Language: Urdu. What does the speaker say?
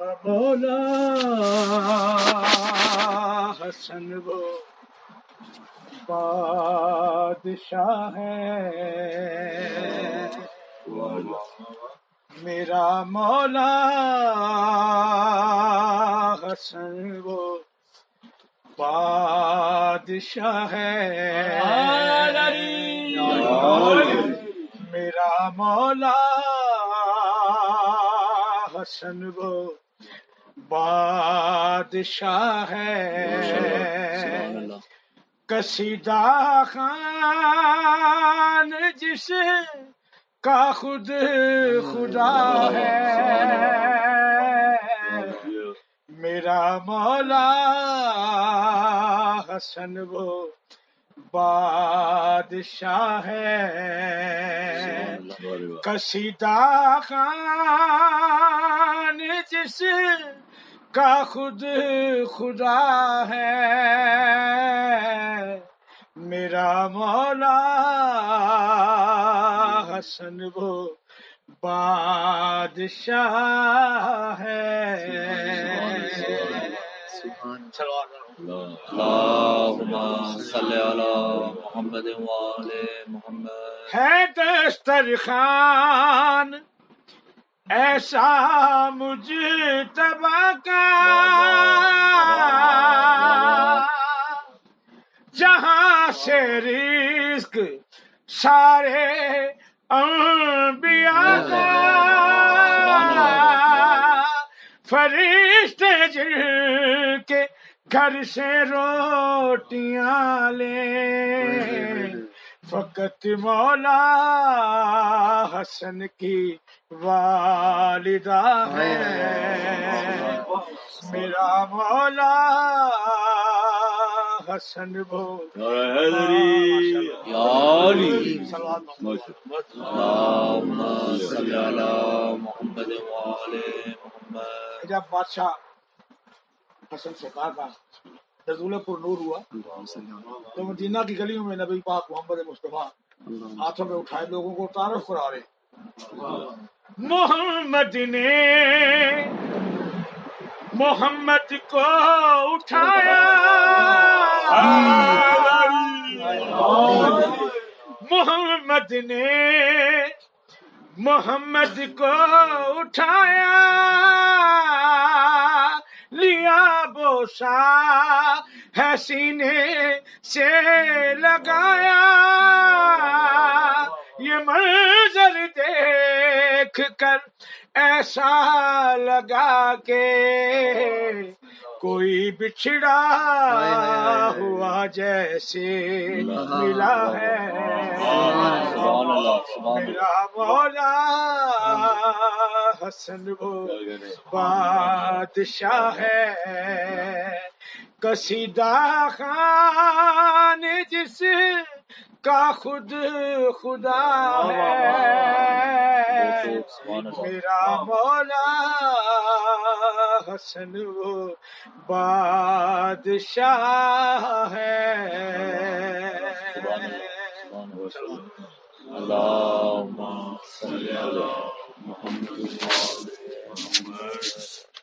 مولا حسن وہ بادشاہ ہے۔ میرا مولا حسن وہ بادشاہ ہے۔ میرا مولا حسن وہ بادشاہ ہے۔ کسیدہ خان جس کا خود خدا ہے۔ میرا مولا حسن وہ بادشاہ ہے۔ کسیدہ خان جس کا خود خدا ہے۔ میرا مولا حسن وہ بادشاہ ہے۔ محمد وعلى محمد۔ ہے دستر خان، ایسا مجھ تبا کا۔ جہاں سے رزق سارے انبیاء کا۔ فرشتے جن کے گھر سے روٹیاں لے۔ فقط مولا حسن کی والدہ ہے۔ میرا مولا حسن محمد جب بادشاہ حسن سے کہا تھا رضول پر نور ہوا۔ تو مدینہ کی گلیوں میں نبی پاک محمد مصطفیٰ ہاتھوں میں اٹھائے لوگوں کو تعارف کرا رہے محمد نے محمد کو اٹھایا۔ محمد نے محمد کو اٹھایا، لیا بوسا، ہے سینے سے لگایا۔ یہ منظر دیکھ کر ایسا لگا کہ کوئی بچھڑا ہوا جیسے ملا ہے۔ میرا مولا حسن وہ بادشاہ ہے۔ کسیدہ خان جس کا خود خدا ہے۔ میرا مولا حسن وہ بادشاہ ہے۔ اللهم صل على محمد وعلى محمد